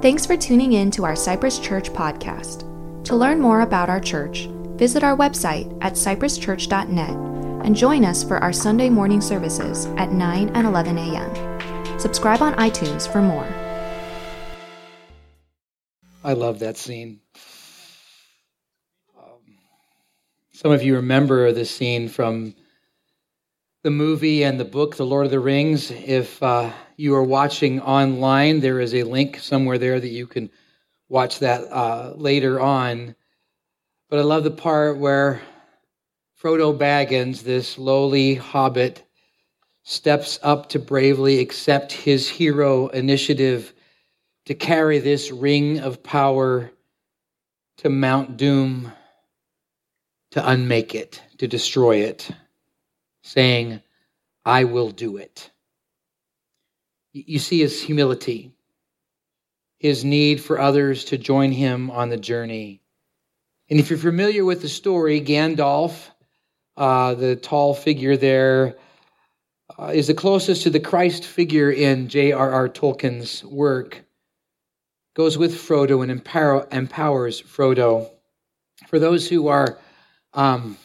Thanks for tuning in to our Cypress Church podcast. To learn more about our church, visit our website at cypresschurch.net and join us for our Sunday morning services at 9 and 11 a.m. Subscribe on iTunes for more. I love that scene. Um, some of you remember the scene from the movie and the book, The Lord of the Rings. If uh, you are watching online, there is a link somewhere there that you can watch that uh, later on. But I love the part where Frodo Baggins, this lowly hobbit, steps up to bravely accept his hero initiative to carry this ring of power to Mount Doom, to unmake it, to destroy it saying, I will do it. You see his humility, his need for others to join him on the journey. And if you're familiar with the story, Gandalf, uh, the tall figure there, uh, is the closest to the Christ figure in J.R.R. Tolkien's work. Goes with Frodo and empower, empowers Frodo. For those who are um,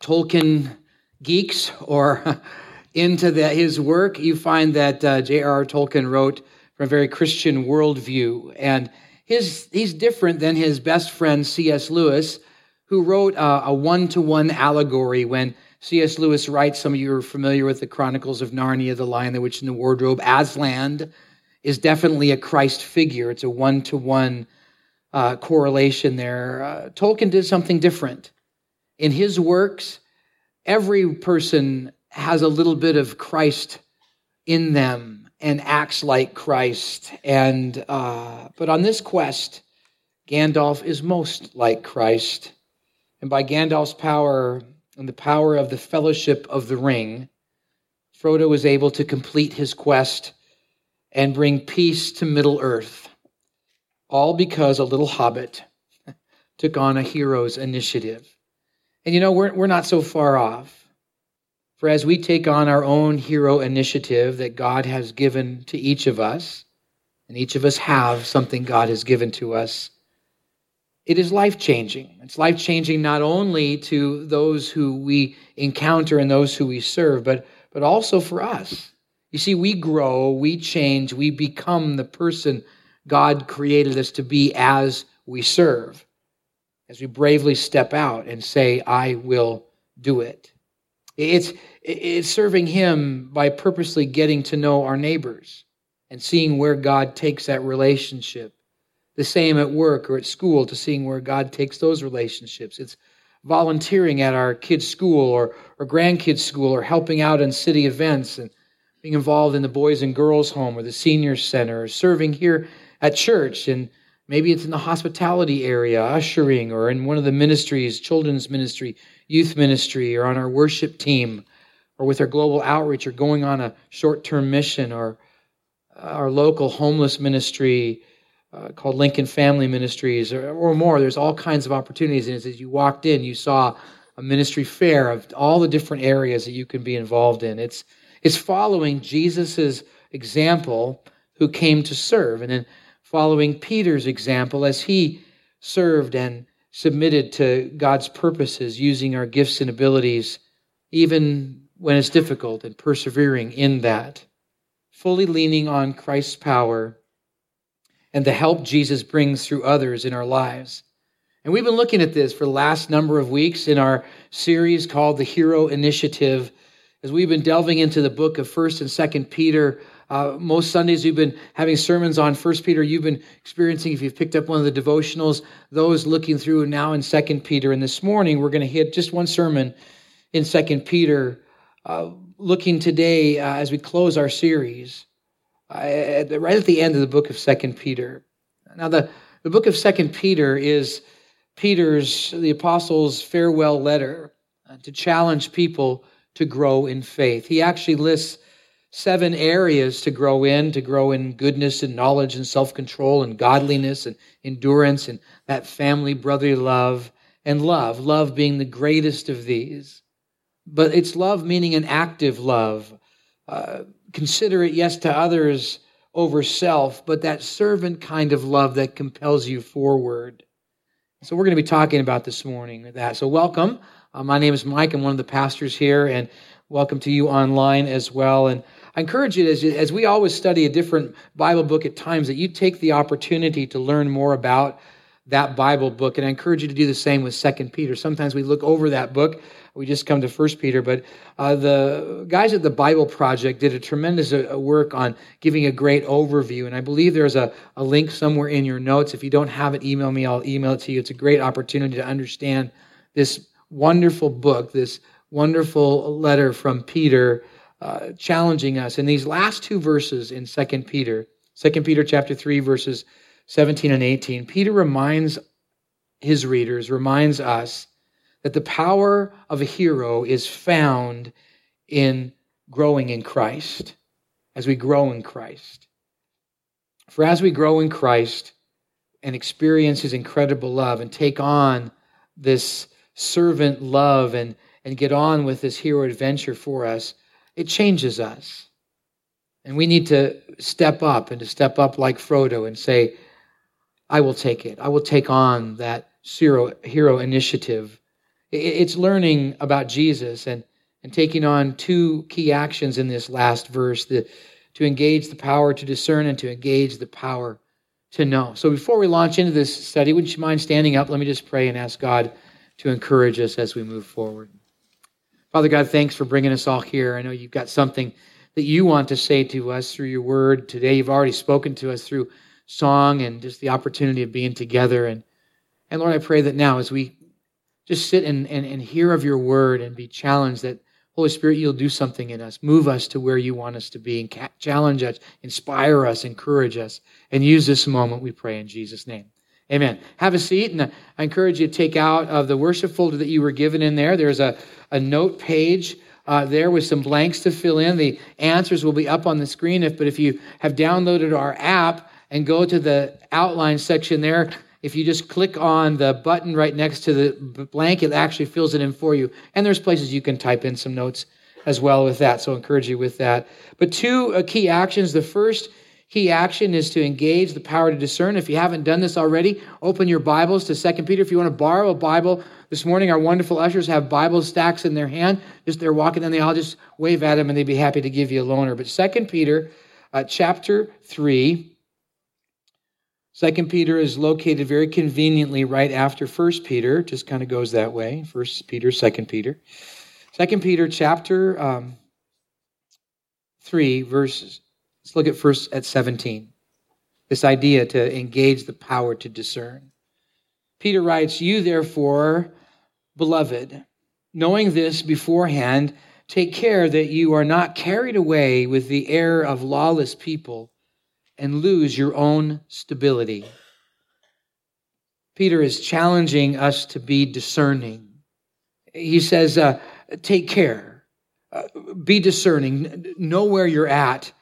Tolkien geeks or into the, his work, you find that uh, J.R.R. Tolkien wrote from a very Christian worldview. And his, he's different than his best friend C.S. Lewis, who wrote uh, a one to one allegory when C.S. Lewis writes, some of you are familiar with the Chronicles of Narnia, The Lion, the Witch, and the Wardrobe. Aslan is definitely a Christ figure. It's a one to one correlation there. Uh, Tolkien did something different. In his works, every person has a little bit of Christ in them and acts like Christ. And uh, but on this quest, Gandalf is most like Christ. And by Gandalf's power and the power of the fellowship of the ring, Frodo was able to complete his quest and bring peace to Middle Earth. All because a little hobbit took on a hero's initiative. And you know, we're, we're not so far off. For as we take on our own hero initiative that God has given to each of us, and each of us have something God has given to us, it is life changing. It's life changing not only to those who we encounter and those who we serve, but, but also for us. You see, we grow, we change, we become the person God created us to be as we serve as we bravely step out and say, I will do it. It's, it's serving Him by purposely getting to know our neighbors and seeing where God takes that relationship. The same at work or at school to seeing where God takes those relationships. It's volunteering at our kids' school or, or grandkids' school or helping out in city events and being involved in the Boys and Girls Home or the Senior Center or serving here at church and Maybe it's in the hospitality area, ushering, or in one of the ministries, children's ministry, youth ministry, or on our worship team, or with our global outreach, or going on a short term mission, or our local homeless ministry uh, called Lincoln Family Ministries, or, or more. There's all kinds of opportunities. And as you walked in, you saw a ministry fair of all the different areas that you can be involved in. It's, it's following Jesus' example who came to serve. And then following Peter's example as he served and submitted to God's purposes, using our gifts and abilities, even when it's difficult, and persevering in that, fully leaning on Christ's power and the help Jesus brings through others in our lives. And we've been looking at this for the last number of weeks in our series called the Hero Initiative, as we've been delving into the book of 1st and 2nd Peter uh, most Sundays we've been having sermons on First Peter. You've been experiencing, if you've picked up one of the devotionals, those looking through now in Second Peter. And this morning we're going to hit just one sermon in Second Peter, uh, looking today uh, as we close our series uh, right at the end of the book of Second Peter. Now the the book of Second Peter is Peter's the apostles' farewell letter uh, to challenge people to grow in faith. He actually lists seven areas to grow in to grow in goodness and knowledge and self control and godliness and endurance and that family brotherly love and love, love being the greatest of these. But it's love meaning an active love. Uh, considerate, yes, to others, over self, but that servant kind of love that compels you forward. So we're going to be talking about this morning that. So welcome. Uh, my name is Mike. I'm one of the pastors here, and welcome to you online as well. And I encourage you, as, as we always study a different Bible book at times, that you take the opportunity to learn more about that Bible book. And I encourage you to do the same with Second Peter. Sometimes we look over that book. We just come to First Peter, but uh, the guys at the Bible Project did a tremendous uh, work on giving a great overview. And I believe there's a, a link somewhere in your notes. If you don't have it, email me. I'll email it to you. It's a great opportunity to understand this wonderful book, this wonderful letter from Peter, uh, challenging us in these last two verses in Second Peter. Second Peter chapter three verses 17 and 18, Peter reminds his readers, reminds us that the power of a hero is found in growing in Christ, as we grow in Christ. For as we grow in Christ and experience his incredible love and take on this servant love and, and get on with this hero adventure for us, it changes us. And we need to step up and to step up like Frodo and say, I will take it. I will take on that hero, initiative. It's learning about Jesus and, and taking on two key actions in this last verse the, to engage the power to discern and to engage the power to know. So before we launch into this study, wouldn't you mind standing up? Let me just pray and ask God to encourage us as we move forward. Father God, thanks for bringing us all here. I know you've got something that you want to say to us through your word today. You've already spoken to us through song and just the opportunity of being together. And, and Lord, I pray that now as we just sit and, and, and hear of your word and be challenged that Holy Spirit, you'll do something in us. Move us to where you want us to be and challenge us, inspire us, encourage us, and use this moment, we pray in Jesus' name. Amen. Have a seat, and I encourage you to take out of the worship folder that you were given in there. There's a, a note page uh, there with some blanks to fill in. The answers will be up on the screen. If, but if you have downloaded our app, and go to the outline section there. If you just click on the button right next to the blank, it actually fills it in for you. And there's places you can type in some notes as well with that. So I encourage you with that. But two uh, key actions. The first key action is to engage the power to discern. If you haven't done this already, open your Bibles to Second Peter. If you want to borrow a Bible this morning, our wonderful ushers have Bible stacks in their hand. Just they're walking and they all just wave at them and they'd be happy to give you a loaner. But Second Peter uh, chapter 3, Second Peter is located very conveniently right after First Peter. Just kind of goes that way. First Peter, Second Peter. Second Peter chapter um, three verses. Let's look at first at seventeen. This idea to engage the power to discern. Peter writes, "You therefore, beloved, knowing this beforehand, take care that you are not carried away with the error of lawless people." and lose your own stability. Peter is challenging us to be discerning. He says, uh, Take care, uh, be discerning, know where you're at.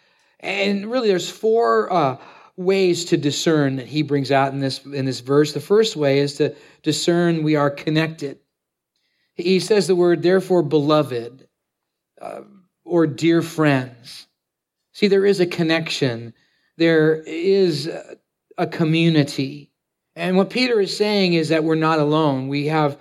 And really, there's four uh, ways to discern that he brings out in this, in this verse. The first way is to discern we are connected. He says the word, therefore, beloved, uh, or dear friends. See, there is a connection there is a community. And what Peter is saying is that we're not alone. We have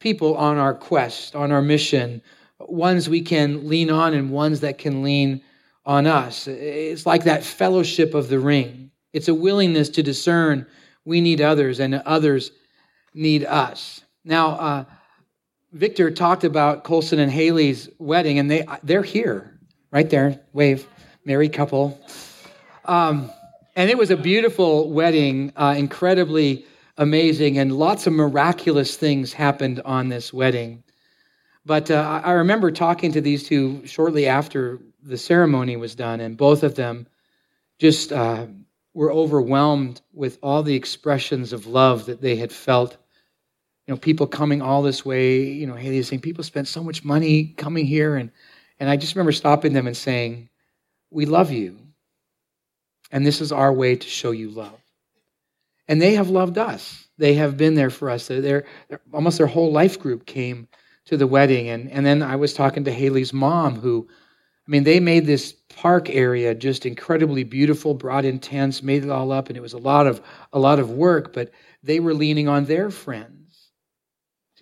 people on our quest, on our mission, ones we can lean on and ones that can lean on us. It's like that fellowship of the ring. It's a willingness to discern we need others and others need us. Now, uh, Victor talked about Colson and Haley's wedding, and they they're here, right there. Wave, married couple. Um, and it was a beautiful wedding, uh, incredibly amazing, and lots of miraculous things happened on this wedding. But uh, I remember talking to these two shortly after the ceremony was done, and both of them just uh, were overwhelmed with all the expressions of love that they had felt. You know, people coming all this way. You know, Haley is saying people spent so much money coming here, and and I just remember stopping them and saying, "We love you." And this is our way to show you love. And they have loved us. They have been there for us. They're, they're, almost their whole life group came to the wedding. And, and then I was talking to Haley's mom, who I mean, they made this park area just incredibly beautiful, brought in tents, made it all up, and it was a lot of a lot of work, but they were leaning on their friends.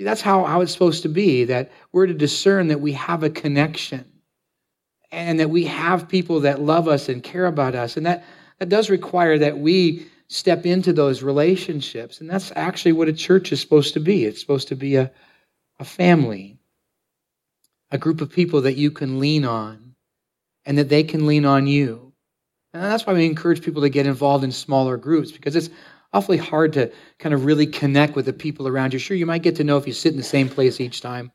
See, that's how, how it's supposed to be, that we're to discern that we have a connection and that we have people that love us and care about us. And that, that does require that we step into those relationships. And that's actually what a church is supposed to be. It's supposed to be a, a family, a group of people that you can lean on and that they can lean on you. And that's why we encourage people to get involved in smaller groups because it's awfully hard to kind of really connect with the people around you. Sure, you might get to know if you sit in the same place each time.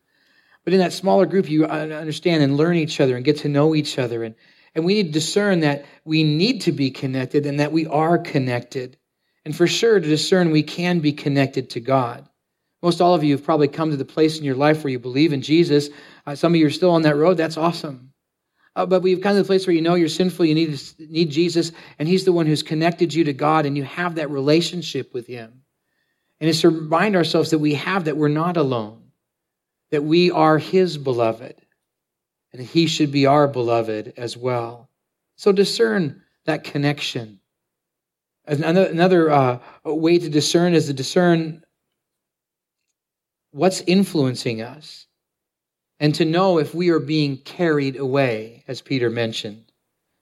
But in that smaller group, you understand and learn each other and get to know each other. And, and we need to discern that we need to be connected and that we are connected. And for sure, to discern we can be connected to God. Most all of you have probably come to the place in your life where you believe in Jesus. Uh, some of you are still on that road. That's awesome. Uh, but we've come to the place where you know you're sinful, you need, need Jesus, and He's the one who's connected you to God, and you have that relationship with Him. And it's to remind ourselves that we have that we're not alone, that we are His beloved, and He should be our beloved as well. So discern that connection. Another, another uh, way to discern is to discern what's influencing us and to know if we are being carried away, as Peter mentioned.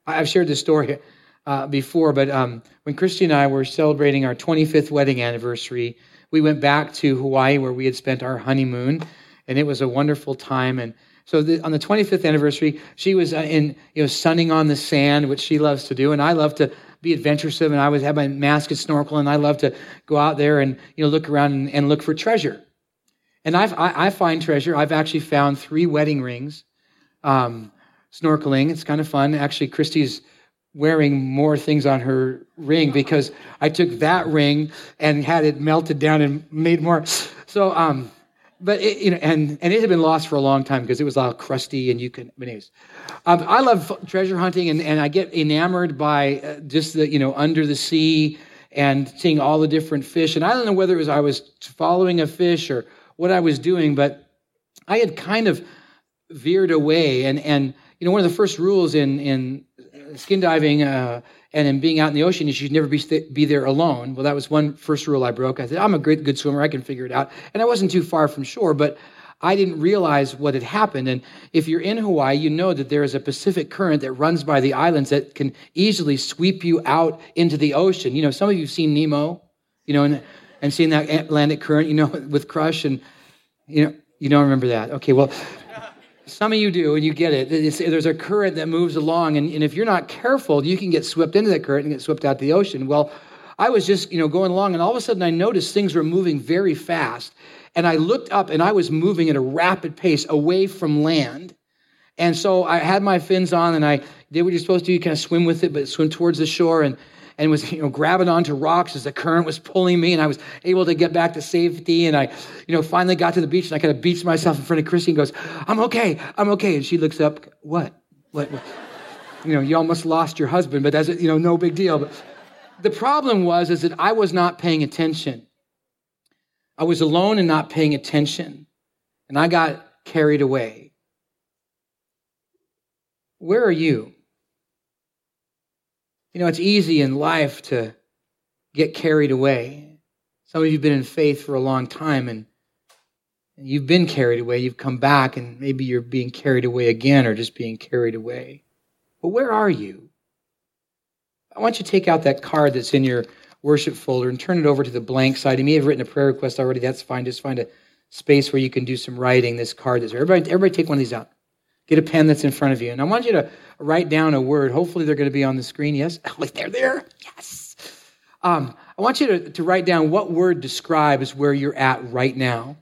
I've shared this story uh, before, but um, when Christy and I were celebrating our 25th wedding anniversary, we went back to Hawaii where we had spent our honeymoon, and it was a wonderful time. And so the, on the 25th anniversary, she was uh, in, you know, sunning on the sand, which she loves to do, and I love to be adventuresome, and I would have my mask and snorkel, and I love to go out there and you know look around and, and look for treasure. And I've, I, I find treasure. I've actually found three wedding rings um, snorkeling. It's kind of fun. Actually, Christy's wearing more things on her ring because I took that ring and had it melted down and made more. So, um, but it, you know, and and it had been lost for a long time because it was all crusty and you can. Anyways, um, I love treasure hunting and and I get enamored by uh, just the you know under the sea and seeing all the different fish. And I don't know whether it was I was following a fish or what I was doing, but I had kind of veered away. And, and you know, one of the first rules in, in skin diving uh, and in being out in the ocean is you should never be, be there alone. Well, that was one first rule I broke. I said, I'm a great, good swimmer. I can figure it out. And I wasn't too far from shore, but I didn't realize what had happened. And if you're in Hawaii, you know that there is a Pacific current that runs by the islands that can easily sweep you out into the ocean. You know, some of you have seen Nemo, you know, and and seeing that Atlantic current, you know, with Crush, and you know, you don't remember that. Okay, well, some of you do, and you get it. It's, there's a current that moves along, and, and if you're not careful, you can get swept into that current and get swept out to the ocean. Well, I was just, you know, going along, and all of a sudden I noticed things were moving very fast. And I looked up, and I was moving at a rapid pace away from land. And so I had my fins on, and I did what you're supposed to do. You kind of swim with it, but swim towards the shore. And and was you know grabbing onto rocks as the current was pulling me and I was able to get back to safety and I you know finally got to the beach and I kind of beached myself in front of Christy and goes I'm okay I'm okay. And she looks up what? What, what? you know you almost lost your husband but that's you know no big deal. But the problem was is that I was not paying attention. I was alone and not paying attention and I got carried away. Where are you you know, it's easy in life to get carried away. Some of you have been in faith for a long time and you've been carried away. You've come back and maybe you're being carried away again or just being carried away. But where are you? I want you to take out that card that's in your worship folder and turn it over to the blank side. You may have written a prayer request already. That's fine. Just find a space where you can do some writing. This card is there. Everybody, everybody take one of these out. Get a pen that's in front of you. And I want you to write down a word. Hopefully, they're going to be on the screen. Yes? Like they're there. Yes. Um, I want you to, to write down what word describes where you're at right now.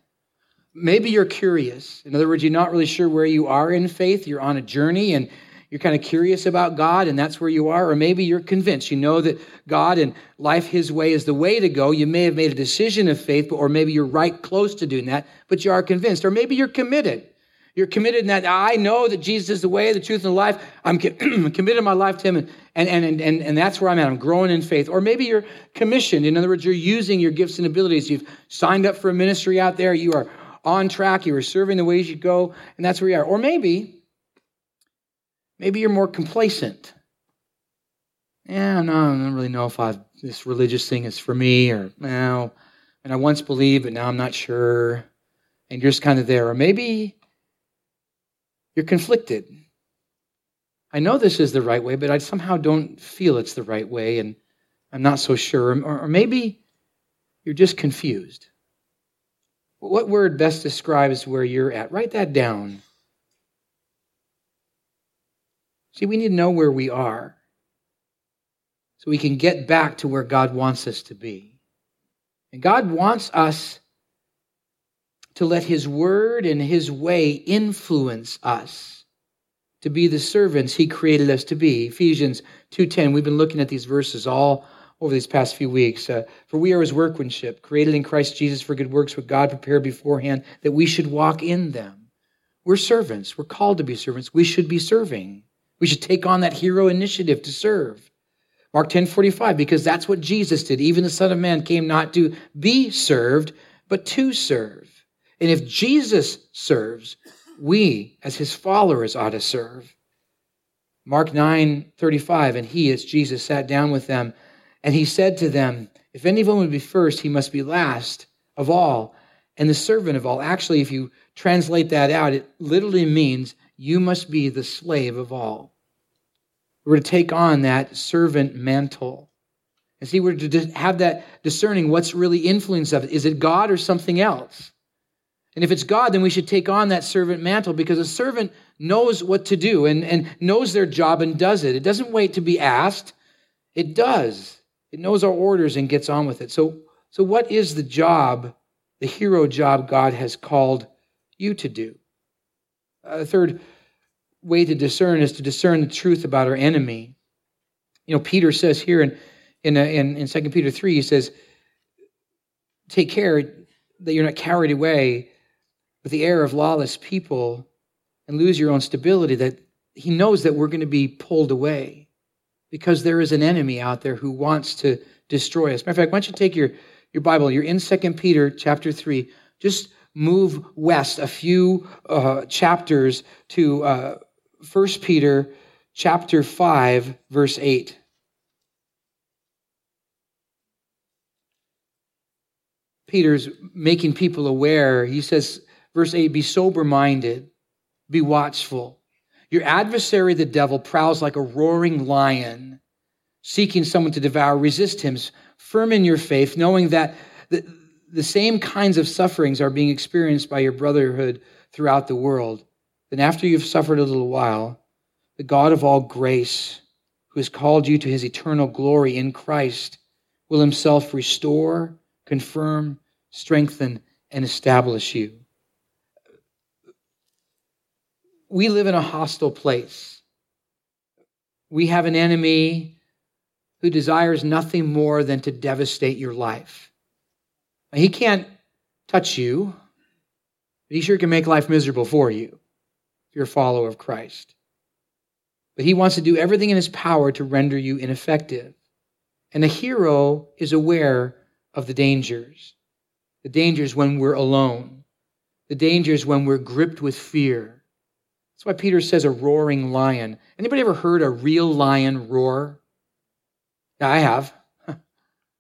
Maybe you're curious. In other words, you're not really sure where you are in faith. You're on a journey and you're kind of curious about God, and that's where you are. Or maybe you're convinced. You know that God and life His way is the way to go. You may have made a decision of faith, but, or maybe you're right close to doing that, but you are convinced. Or maybe you're committed. You're committed in that I know that Jesus is the way, the truth, and the life. I'm committed my life to Him, and, and, and, and, and that's where I'm at. I'm growing in faith. Or maybe you're commissioned. In other words, you're using your gifts and abilities. You've signed up for a ministry out there. You are on track. You are serving the ways you go, and that's where you are. Or maybe, Maybe you're more complacent. Yeah, no, I don't really know if I've, this religious thing is for me, or no, and I once believed, but now I'm not sure. And you're just kind of there. Or maybe you're conflicted. I know this is the right way, but I somehow don't feel it's the right way, and I'm not so sure. Or, or maybe you're just confused. What word best describes where you're at? Write that down. See, we need to know where we are so we can get back to where God wants us to be. And God wants us to let His word and His way influence us to be the servants He created us to be. Ephesians 2.10, we've been looking at these verses all over these past few weeks. Uh, for we are his workmanship, created in Christ Jesus for good works, which God prepared beforehand that we should walk in them. We're servants. We're called to be servants. We should be serving. We should take on that hero initiative to serve. Mark 10 45, because that's what Jesus did. Even the Son of Man came not to be served, but to serve. And if Jesus serves, we as his followers ought to serve. Mark 9 35, and he, as Jesus, sat down with them and he said to them, If anyone would be first, he must be last of all and the servant of all. Actually, if you translate that out, it literally means you must be the slave of all. We're to take on that servant mantle. And see, we're to have that discerning what's really influence of it. Is it God or something else? And if it's God, then we should take on that servant mantle because a servant knows what to do and, and knows their job and does it. It doesn't wait to be asked, it does. It knows our orders and gets on with it. So, so what is the job, the hero job God has called you to do? Uh, a third way to discern is to discern the truth about our enemy. You know, Peter says here in, in, uh, in, in 2 Peter 3, he says, Take care that you're not carried away with the air of lawless people and lose your own stability, that he knows that we're going to be pulled away because there is an enemy out there who wants to destroy us. Matter of fact, why don't you take your, your Bible? You're in 2 Peter chapter 3. Just move west a few uh, chapters to uh, 1 Peter chapter 5, verse 8. Peter's making people aware. He says, verse 8, be sober minded, be watchful. Your adversary, the devil, prowls like a roaring lion, seeking someone to devour. Resist him, firm in your faith, knowing that the, the same kinds of sufferings are being experienced by your brotherhood throughout the world. Then, after you've suffered a little while, the God of all grace, who has called you to his eternal glory in Christ, will himself restore, confirm, strengthen, and establish you we live in a hostile place. We have an enemy who desires nothing more than to devastate your life. He can't touch you, but he sure can make life miserable for you if you're a follower of Christ. But he wants to do everything in his power to render you ineffective. And the hero is aware of the dangers. The dangers when we're alone, the dangers when we're gripped with fear that's why Peter says a roaring lion. Anybody ever heard a real lion roar? Yeah, I have. I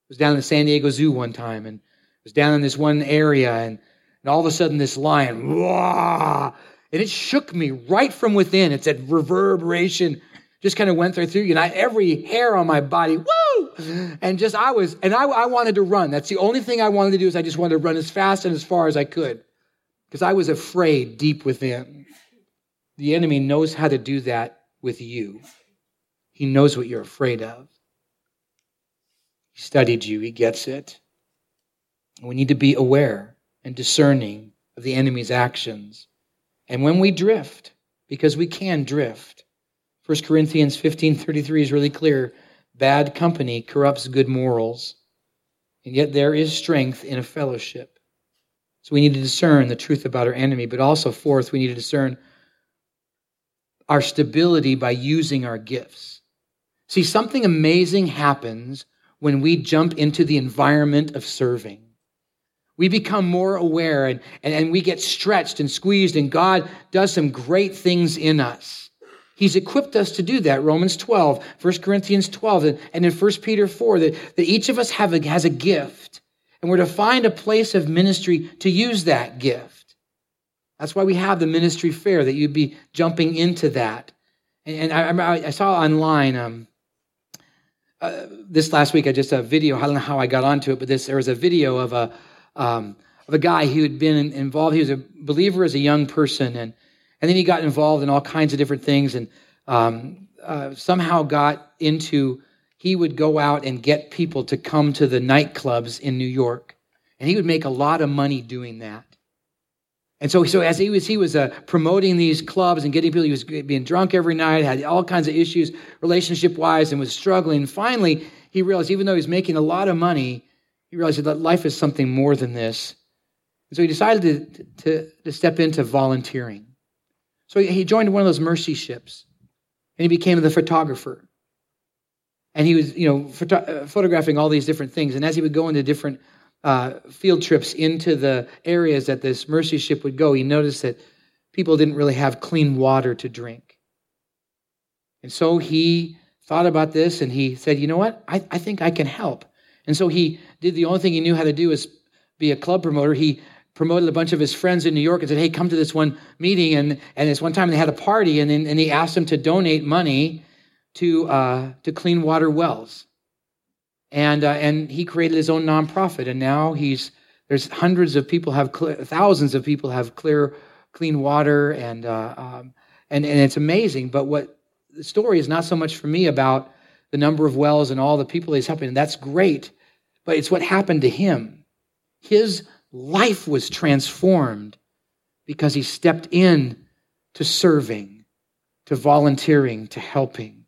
was down in the San Diego Zoo one time and was down in this one area and, and all of a sudden this lion, wah, and it shook me right from within. It's that reverberation just kind of went right through you and I, every hair on my body, woo! And just I was, and I, I wanted to run. That's the only thing I wanted to do is I just wanted to run as fast and as far as I could because I was afraid deep within. The enemy knows how to do that with you. He knows what you're afraid of. He studied you, he gets it. We need to be aware and discerning of the enemy's actions. And when we drift, because we can drift, 1 Corinthians 15:33 is really clear, bad company corrupts good morals. And yet there is strength in a fellowship. So we need to discern the truth about our enemy, but also fourth, we need to discern our stability by using our gifts. See, something amazing happens when we jump into the environment of serving. We become more aware and, and, and we get stretched and squeezed, and God does some great things in us. He's equipped us to do that. Romans 12, 1 Corinthians 12, and and in 1 Peter 4, that, that each of us have a, has a gift. And we're to find a place of ministry to use that gift. That's why we have the ministry fair, that you'd be jumping into that. And, and I, I, saw online um, uh, this last week, I just a video. I don't know how I got onto it, but this there was a video of a um, of a guy who had been involved. He was a believer as a young person, and and then he got involved in all kinds of different things, and um, uh, somehow got into. He would go out and get people to come to the nightclubs in New York, and he would make a lot of money doing that. And so, so as he was, he was uh, promoting these clubs and getting people, he was being drunk every night, had all kinds of issues relationship wise, and was struggling. Finally, he realized, even though he was making a lot of money, he realized that life is something more than this. And so he decided to, to, to step into volunteering. So he, joined one of those mercy ships, and he became the photographer. And he was, you know, photo- uh, photographing all these different things. And as he would go into different uh, field trips into the areas that this mercy ship would go, he noticed that people didn't really have clean water to drink. And so he thought about this and he said, you know what? I, I think I can help. And so he did the only thing he knew how to do is be a club promoter. He promoted a bunch of his friends in New York and said, hey, come to this one meeting. And, and this one time they had a party and, and he asked them to donate money to, uh, to clean water wells and uh, and he created his own nonprofit, and now he's there's hundreds of people have clear, thousands of people have clear, clean water, and uh, um, and and it's amazing. But what the story is not so much for me about the number of wells and all the people he's helping. And That's great, but it's what happened to him. His life was transformed because he stepped in to serving, to volunteering, to helping.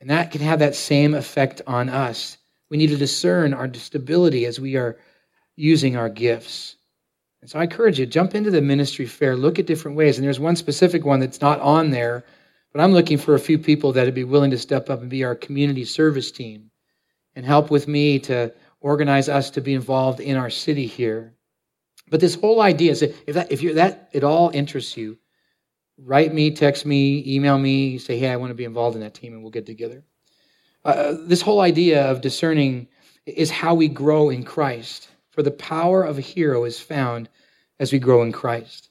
And that can have that same effect on us. We need to discern our stability as we are using our gifts. And so I encourage you, jump into the ministry fair, look at different ways. And there's one specific one that's not on there, but I'm looking for a few people that would be willing to step up and be our community service team and help with me to organize us to be involved in our city here. But this whole idea is if that if you're that it all interests you, write me, text me, email me, say, hey, I want to be involved in that team, and we'll get together. Uh, this whole idea of discerning is how we grow in Christ. For the power of a hero is found as we grow in Christ.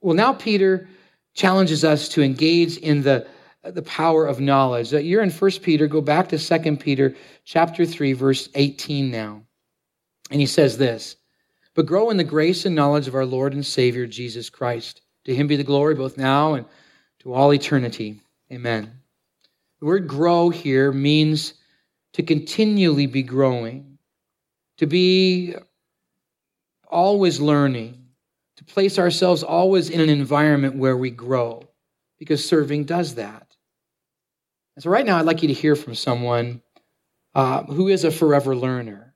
Well, now Peter challenges us to engage in the, the power of knowledge. That you're in 1 Peter, go back to 2 Peter chapter 3, verse 18 now. And he says this, but grow in the grace and knowledge of our Lord and Savior Jesus Christ. To him be the glory both now and to all eternity. Amen. The word grow here means to continually be growing, to be always learning, to place ourselves always in an environment where we grow, because serving does that. And so, right now, I'd like you to hear from someone uh, who is a forever learner.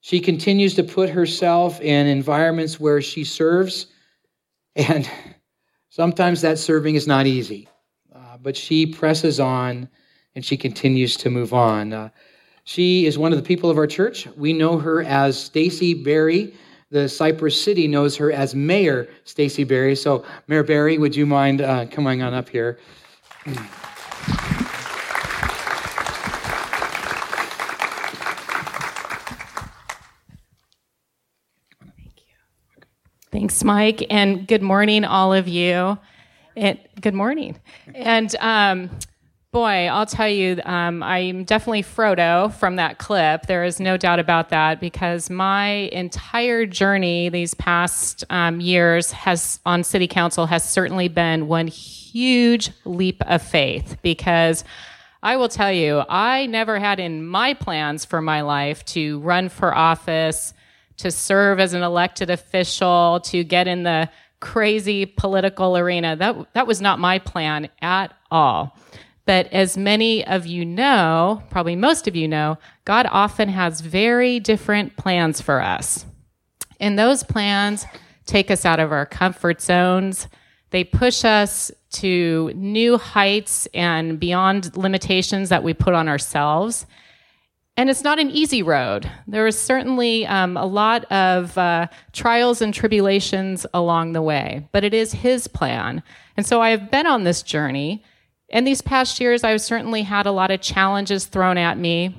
She continues to put herself in environments where she serves, and sometimes that serving is not easy but she presses on and she continues to move on. Uh, she is one of the people of our church. We know her as Stacy Berry. The Cypress City knows her as Mayor Stacy Berry. So, Mayor Berry, would you mind uh, coming on up here? Thanks, Mike, and good morning, all of you. It, good morning. And um, boy, I'll tell you, um, I'm definitely Frodo from that clip. There is no doubt about that because my entire journey these past um, years has on city council has certainly been one huge leap of faith because. I will tell you, I never had in my plans for my life to run for office, to serve as an elected official, to get in the crazy political arena. That, that was not my plan at all. But as many of you know, probably most of you know, God often has very different plans for us. And those plans take us out of our comfort zones. They push us to new heights and beyond limitations that we put on ourselves. And it's not an easy road. There is certainly um, a lot of uh, trials and tribulations along the way, but it is His plan. And so I have been on this journey. In these past years, I've certainly had a lot of challenges thrown at me.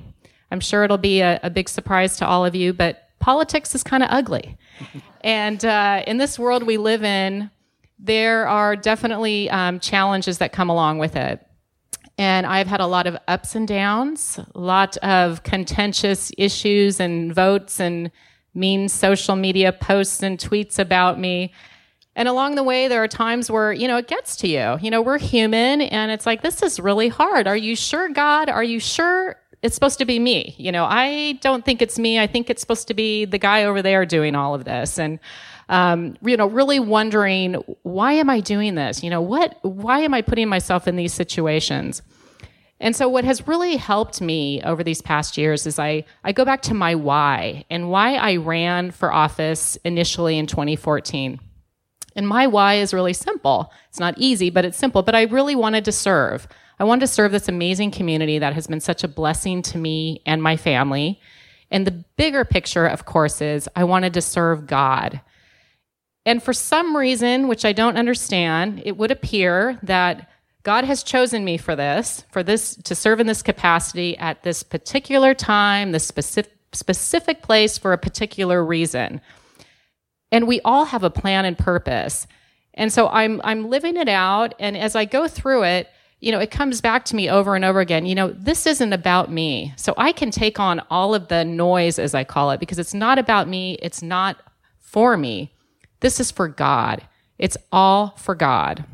I'm sure it'll be a, a big surprise to all of you, but politics is kind of ugly. and uh, in this world we live in, there are definitely um, challenges that come along with it. And I've had a lot of ups and downs, a lot of contentious issues and votes and mean social media posts and tweets about me. And along the way, there are times where, you know, it gets to you. You know, we're human and it's like, this is really hard. Are you sure, God? Are you sure it's supposed to be me? You know, I don't think it's me. I think it's supposed to be the guy over there doing all of this. And, um, you know, really wondering, why am I doing this? You know, what, why am I putting myself in these situations? And so what has really helped me over these past years is I, I go back to my why and why I ran for office initially in 2014. And my why is really simple. It's not easy, but it's simple. But I really wanted to serve. I wanted to serve this amazing community that has been such a blessing to me and my family. And the bigger picture, of course, is I wanted to serve God. And for some reason, which I don't understand, it would appear that God has chosen me for this, for this to serve in this capacity at this particular time, this specific specific place for a particular reason. And we all have a plan and purpose. And so I'm I'm living it out and as I go through it, you know, it comes back to me over and over again. You know, this isn't about me. So I can take on all of the noise as I call it because it's not about me, it's not for me. This is for God. It's all for God.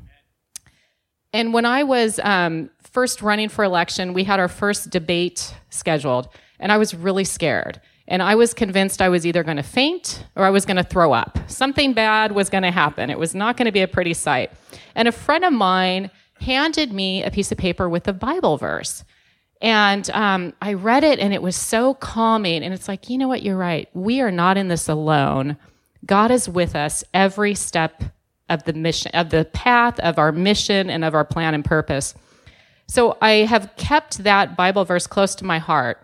And when I was um, first running for election, we had our first debate scheduled, and I was really scared. And I was convinced I was either going to faint or I was going to throw up. Something bad was going to happen. It was not going to be a pretty sight. And a friend of mine handed me a piece of paper with a Bible verse. And um, I read it, and it was so calming. And it's like, you know what? You're right. We are not in this alone. God is with us every step of the mission, of the path of our mission and of our plan and purpose. So I have kept that Bible verse close to my heart.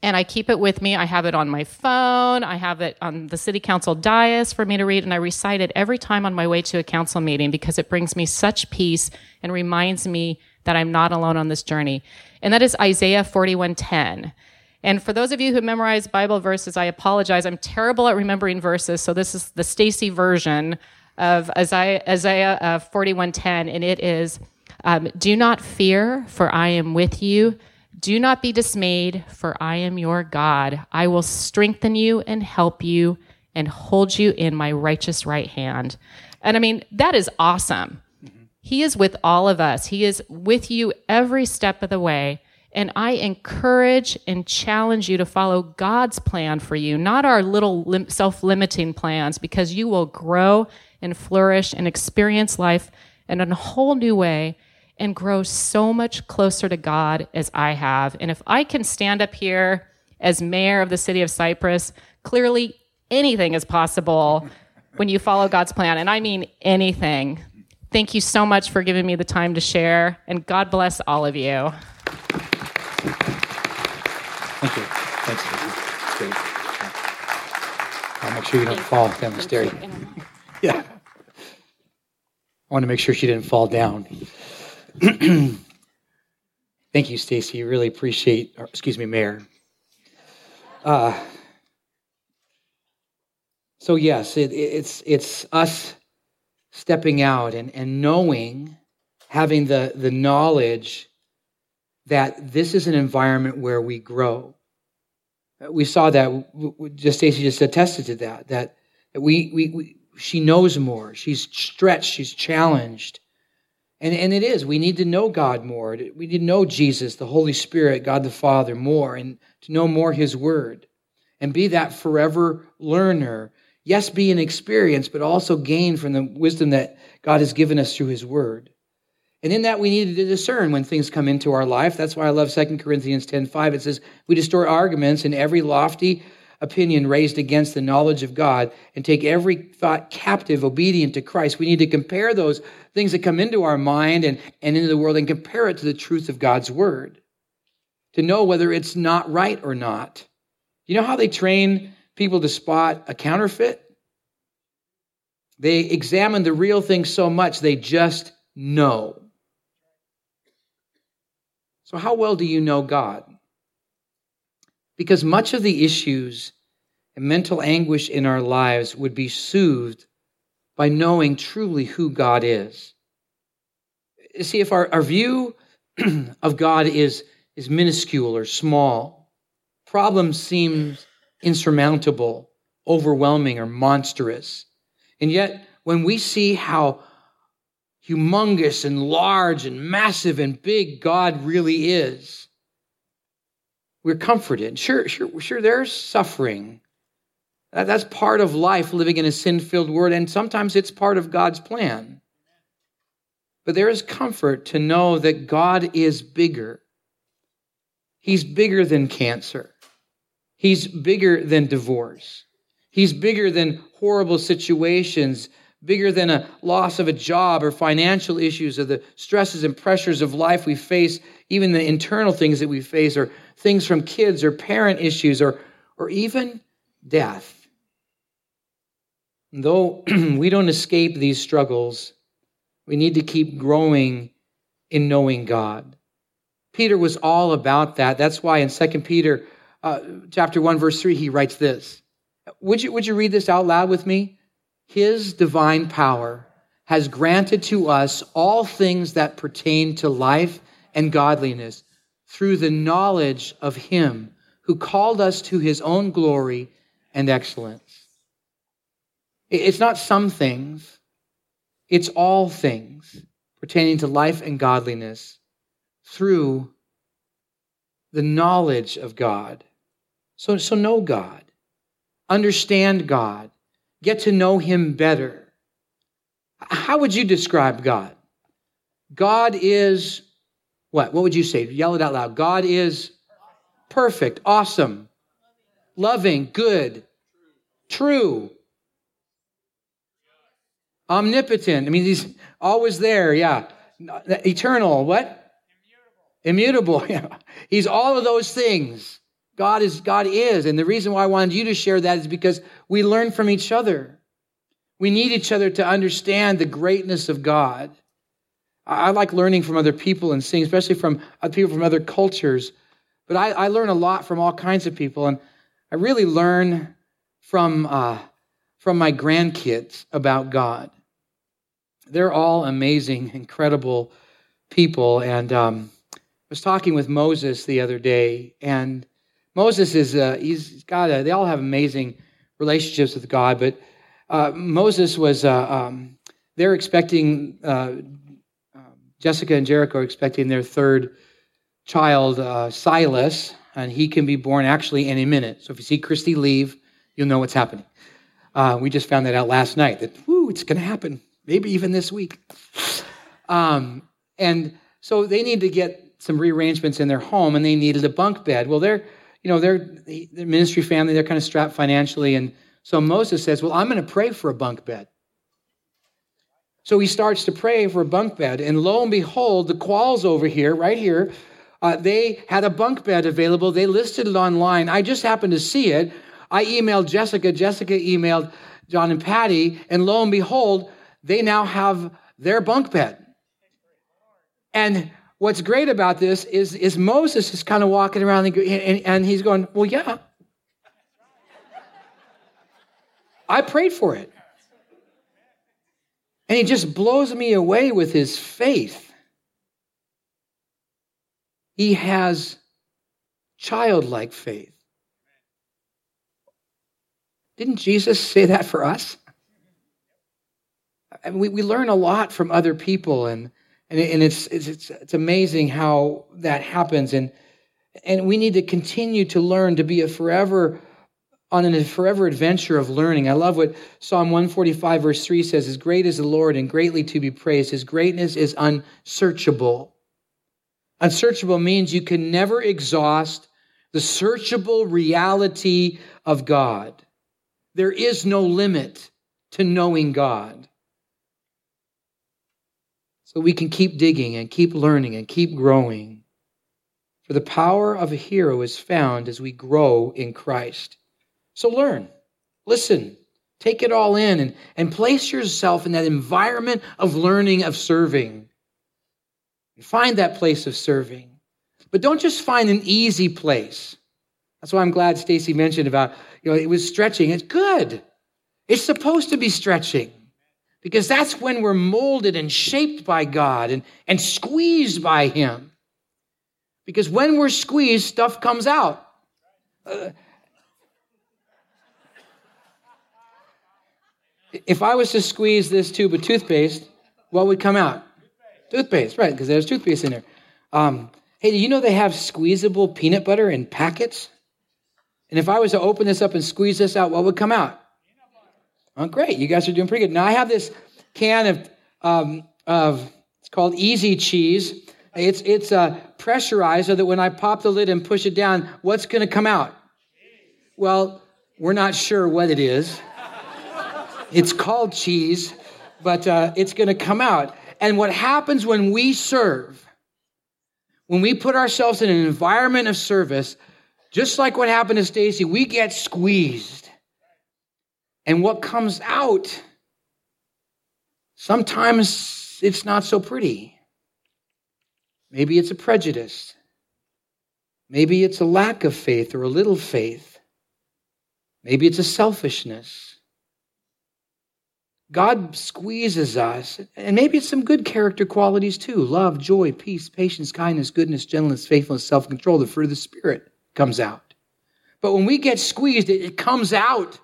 And I keep it with me. I have it on my phone. I have it on the city council dais for me to read. And I recite it every time on my way to a council meeting because it brings me such peace and reminds me that I'm not alone on this journey. And that is Isaiah 41:10. And for those of you who memorize Bible verses, I apologize. I'm terrible at remembering verses, so this is the Stacy version of Isaiah, Isaiah uh, 41:10, and it is, um, "Do not fear, for I am with you. Do not be dismayed, for I am your God. I will strengthen you and help you, and hold you in my righteous right hand." And I mean, that is awesome. Mm-hmm. He is with all of us. He is with you every step of the way. And I encourage and challenge you to follow God's plan for you, not our little lim- self limiting plans, because you will grow and flourish and experience life in a whole new way and grow so much closer to God as I have. And if I can stand up here as mayor of the city of Cypress, clearly anything is possible when you follow God's plan. And I mean anything. Thank you so much for giving me the time to share, and God bless all of you. Thank you. Thanks. Great. I'll make sure you don't fall down the stairs. Yeah. I want to make sure she didn't fall down. Thank you, Stacy. Really appreciate, or, excuse me, Mayor. Uh, so yes, it, it's it's us stepping out and, and knowing, having the, the knowledge that this is an environment where we grow. Uh, we saw that, just Stacy just attested to that, that, that we, we, we, she knows more. She's stretched, she's challenged. And, and it is. We need to know God more. We need to know Jesus, the Holy Spirit, God the Father more, and to know more His Word. And be that forever learner. Yes, be an experience, but also gain from the wisdom that God has given us through His Word. And in that, we need to discern when things come into our life. That's why I love 2 Corinthians 10.5. It says, we destroy arguments and every lofty opinion raised against the knowledge of God and take every thought captive, obedient to Christ. We need to compare those things that come into our mind and, and into the world and compare it to the truth of God's word. to know whether it's not right or not. You know how they train people to spot a counterfeit? They examine the real thing so much they just know. So, how well do you know God? Because much of the issues and mental anguish in our lives would be soothed by knowing truly who God is. You see, if our, our view of God is, is minuscule or small, problems seem insurmountable, overwhelming, or monstrous. And yet, when we see how humongous and large and massive and big God really is, we're comforted. Sure, sure, sure, there's suffering. That's part of life living in a sin filled world, and sometimes it's part of God's plan. But there is comfort to know that God is bigger. He's bigger than cancer. He's bigger than divorce. He's bigger than horrible situations, bigger than a loss of a job or financial issues or the stresses and pressures of life we face, even the internal things that we face, or things from kids or parent issues, or, or even death. Though we don't escape these struggles, we need to keep growing in knowing God. Peter was all about that. That's why in 2 Peter uh, chapter 1 verse 3 he writes this. Would you would you read this out loud with me? His divine power has granted to us all things that pertain to life and godliness through the knowledge of him who called us to his own glory and excellence. It's not some things, it's all things pertaining to life and godliness through the knowledge of God. So, so know God, understand God, get to know Him better. How would you describe God? God is what? What would you say? Yell it out loud. God is perfect, awesome, loving, good, true, Omnipotent. I mean, he's always there. Yeah. Eternal. What? Immutable. Immutable. Yeah. He's all of those things. God is, God is. And the reason why I wanted you to share that is because we learn from each other. We need each other to understand the greatness of God. I like learning from other people and seeing, especially from other people from other cultures. But I, I learn a lot from all kinds of people. And I really learn from, uh, from my grandkids about God they're all amazing, incredible people. And um, I was talking with Moses the other day, and Moses is uh, he's got a, they all have amazing relationships with God, but uh, Moses was uh, um, they're expecting uh, um, Jessica and Jericho are expecting their third child, uh, Silas, and he can be born actually any minute. So if you see Christy leave, you'll know what's happening. Uh, we just found that out last night that whoo, it's going to happen maybe even this week. Um, and so they need to get some rearrangements in their home, and they needed a bunk bed. Well, they're, you know, they're the ministry family. They're kind of strapped financially, and so Moses says, "Well, I'm going to pray for a bunk bed." So he starts to pray for a bunk bed, and lo and behold, the Qualls over here, right here, uh, they had a bunk bed available. They listed it online. I just happened to see it. I emailed Jessica. Jessica emailed John and Patty, and lo and behold, they now have their bunk bed. And what's great about this is, is Moses is kind of walking around and, and, and he's going, Well, yeah. I prayed for it. And he just blows me away with his faith. He has childlike faith. Didn't Jesus say that for us? I mean, we, we learn a lot from other people, and and, it's, it's it's amazing how that happens, and and we need to continue to learn to be a forever on a forever adventure of learning. I love what Psalm 145 verse 3 says, "As great is the Lord and greatly to be praised. His greatness is unsearchable." Unsearchable means you can never exhaust the searchable reality of God. There is no limit to knowing God. So we can keep digging and keep learning and keep growing. For the power of a hero is found as we grow in Christ. So learn, listen, take it all in, and, and place yourself in that environment of learning, of serving. Find that place of serving. But don't just find an easy place. That's why I'm glad Stacy mentioned about, you know, it was stretching. It's good. It's supposed to be stretching because that's when we're molded and shaped by God and, and squeezed by Him. Because when we're squeezed, stuff comes out. Uh, if I was to squeeze this tube of toothpaste, what would come out? Toothpaste, right, because there's toothpaste in there. Um, hey, do you know they have squeezable peanut butter in packets? And if I was to open this up and squeeze this out, what would come out? Oh, great. You guys are doing pretty good. Now, I have this can of, um, of it's called Easy Cheese. It's, it's uh, pressurized so that when I pop the lid and push it down, what's going to come out? Well, we're not sure what it is. It's called cheese, but uh, it's going to come out. And what happens when we serve, when we put ourselves in an environment of service, just like what happened to Stacy, we get squeezed. And what comes out, sometimes it's not so pretty. Maybe it's a prejudice. Maybe it's a lack of faith or a little faith. Maybe it's a selfishness. God squeezes us, and maybe it's some good character qualities too love, joy, peace, patience, kindness, goodness, gentleness, faithfulness, self control, the fruit of the Spirit comes out. But when we get squeezed, it, it comes out.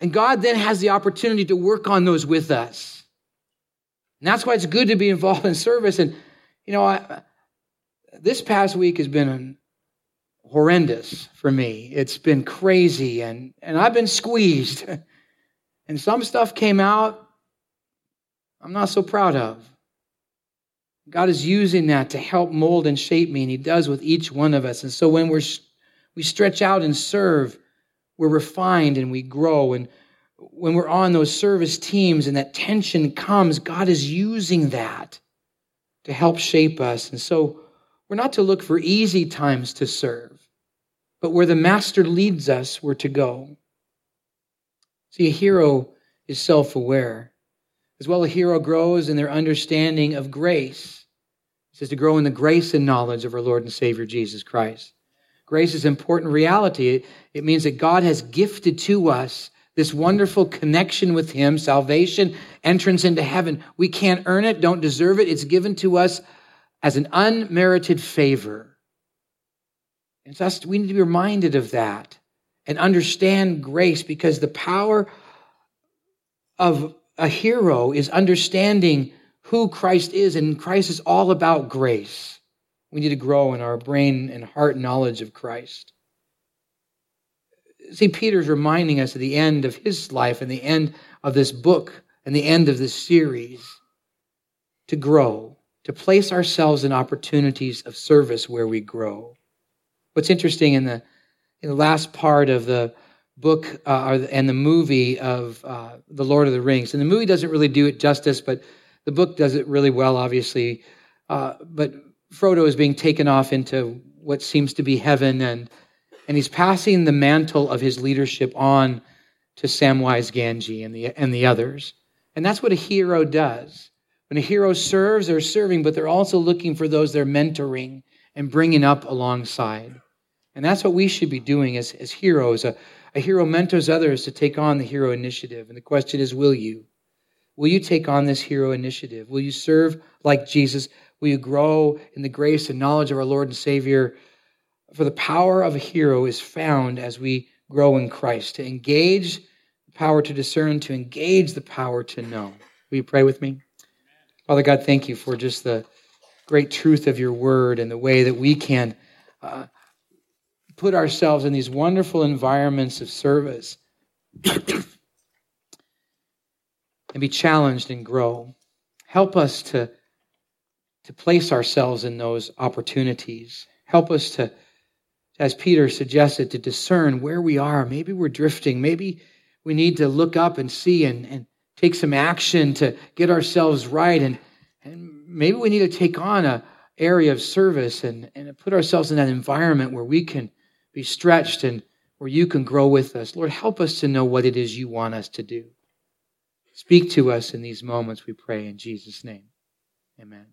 And God then has the opportunity to work on those with us. And that's why it's good to be involved in service. And, you know, I, this past week has been horrendous for me. It's been crazy, and, and I've been squeezed. and some stuff came out I'm not so proud of. God is using that to help mold and shape me, and He does with each one of us. And so when we're we stretch out and serve, we're refined and we grow. And when we're on those service teams and that tension comes, God is using that to help shape us. And so we're not to look for easy times to serve, but where the Master leads us, we're to go. See, a hero is self aware. As well, a hero grows in their understanding of grace. It says to grow in the grace and knowledge of our Lord and Savior Jesus Christ. Grace is important reality. It means that God has gifted to us this wonderful connection with Him, salvation, entrance into heaven. We can't earn it, don't deserve it. It's given to us as an unmerited favor. And thus, we need to be reminded of that and understand grace because the power of a hero is understanding who Christ is, and Christ is all about grace. We need to grow in our brain and heart knowledge of Christ. See, Peter's reminding us at the end of his life and the end of this book and the end of this series to grow, to place ourselves in opportunities of service where we grow. What's interesting in the, in the last part of the book uh, and the movie of uh, The Lord of the Rings, and the movie doesn't really do it justice, but the book does it really well, obviously. Uh, but Frodo is being taken off into what seems to be heaven, and, and he's passing the mantle of his leadership on to Samwise Gamgee and the, and the others. And that's what a hero does. When a hero serves, they're serving, but they're also looking for those they're mentoring and bringing up alongside. And that's what we should be doing as, as heroes. A, a hero mentors others to take on the hero initiative. And the question is, will you? Will you take on this hero initiative? Will you serve like Jesus? Will you grow in the grace and knowledge of our Lord and Savior? For the power of a hero is found as we grow in Christ, to engage the power to discern, to engage the power to know. Will you pray with me? Father God, thank you for just the great truth of your word and the way that we can uh, put ourselves in these wonderful environments of service and be challenged and grow. Help us to to place ourselves in those opportunities. Help us to, as Peter suggested, to discern where we are. Maybe we're drifting. Maybe we need to look up and see and, and take some action to get ourselves right. And, and maybe we need to take on a, area of service and, and put ourselves in that environment where we can be stretched and where you can grow with us. Lord, help us to know what it is you want us to do. Speak to us in these moments, we pray in Jesus' name. Amen.